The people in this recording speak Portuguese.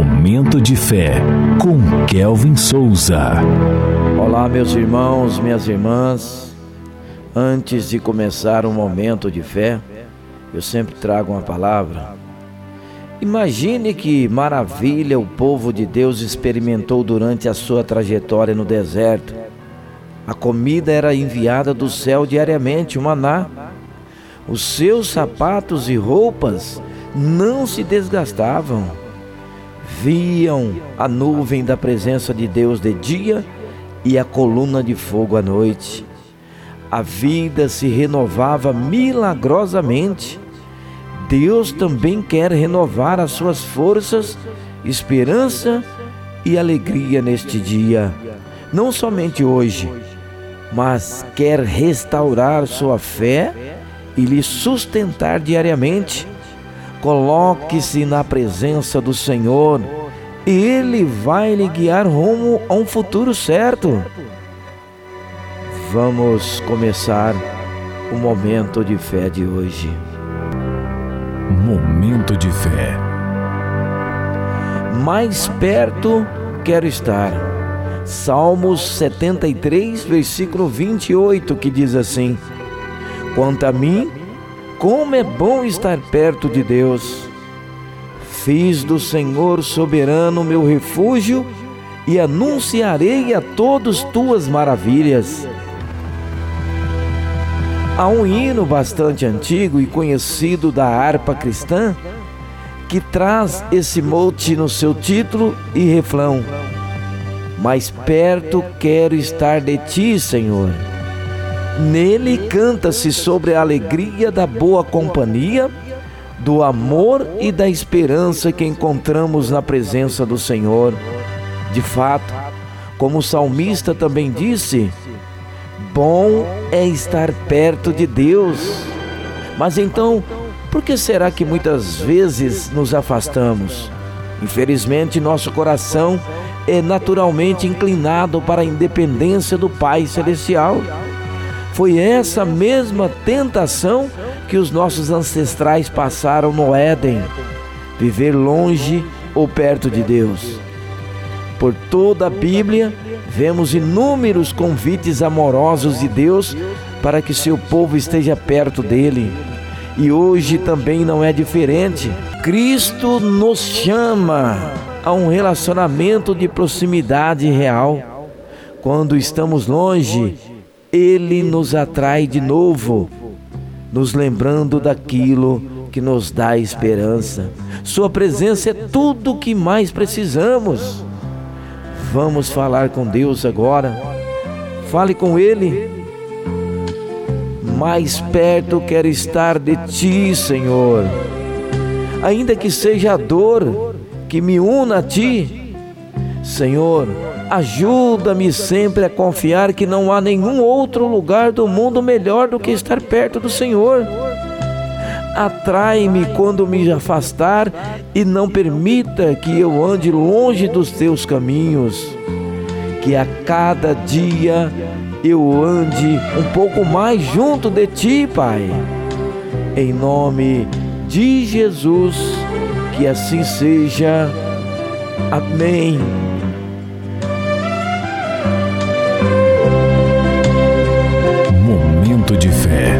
Momento de fé com Kelvin Souza. Olá, meus irmãos, minhas irmãs. Antes de começar um momento de fé, eu sempre trago uma palavra. Imagine que maravilha o povo de Deus experimentou durante a sua trajetória no deserto. A comida era enviada do céu diariamente, o maná. Os seus sapatos e roupas não se desgastavam. Viam a nuvem da presença de Deus de dia e a coluna de fogo à noite. A vida se renovava milagrosamente. Deus também quer renovar as suas forças, esperança e alegria neste dia, não somente hoje, mas quer restaurar sua fé e lhe sustentar diariamente Coloque-se na presença do Senhor, e Ele vai lhe guiar rumo a um futuro certo. Vamos começar o momento de fé de hoje. Momento de fé. Mais perto quero estar. Salmos 73, versículo 28, que diz assim: Quanto a mim, como é bom estar perto de Deus. Fiz do Senhor soberano meu refúgio e anunciarei a todos tuas maravilhas. Há um hino bastante antigo e conhecido da harpa cristã que traz esse mote no seu título e refrão: Mais perto quero estar de ti, Senhor. Nele canta-se sobre a alegria da boa companhia, do amor e da esperança que encontramos na presença do Senhor. De fato, como o salmista também disse, bom é estar perto de Deus. Mas então, por que será que muitas vezes nos afastamos? Infelizmente, nosso coração é naturalmente inclinado para a independência do Pai Celestial. Foi essa mesma tentação que os nossos ancestrais passaram no Éden: viver longe ou perto de Deus. Por toda a Bíblia, vemos inúmeros convites amorosos de Deus para que seu povo esteja perto dele. E hoje também não é diferente. Cristo nos chama a um relacionamento de proximidade real. Quando estamos longe, ele nos atrai de novo, nos lembrando daquilo que nos dá esperança. Sua presença é tudo o que mais precisamos. Vamos falar com Deus agora. Fale com Ele. Mais perto quero estar de Ti, Senhor. Ainda que seja a dor que me una a Ti, Senhor Ajuda-me sempre a confiar que não há nenhum outro lugar do mundo melhor do que estar perto do Senhor. Atrai-me quando me afastar e não permita que eu ande longe dos teus caminhos. Que a cada dia eu ande um pouco mais junto de ti, Pai. Em nome de Jesus, que assim seja. Amém. De fé.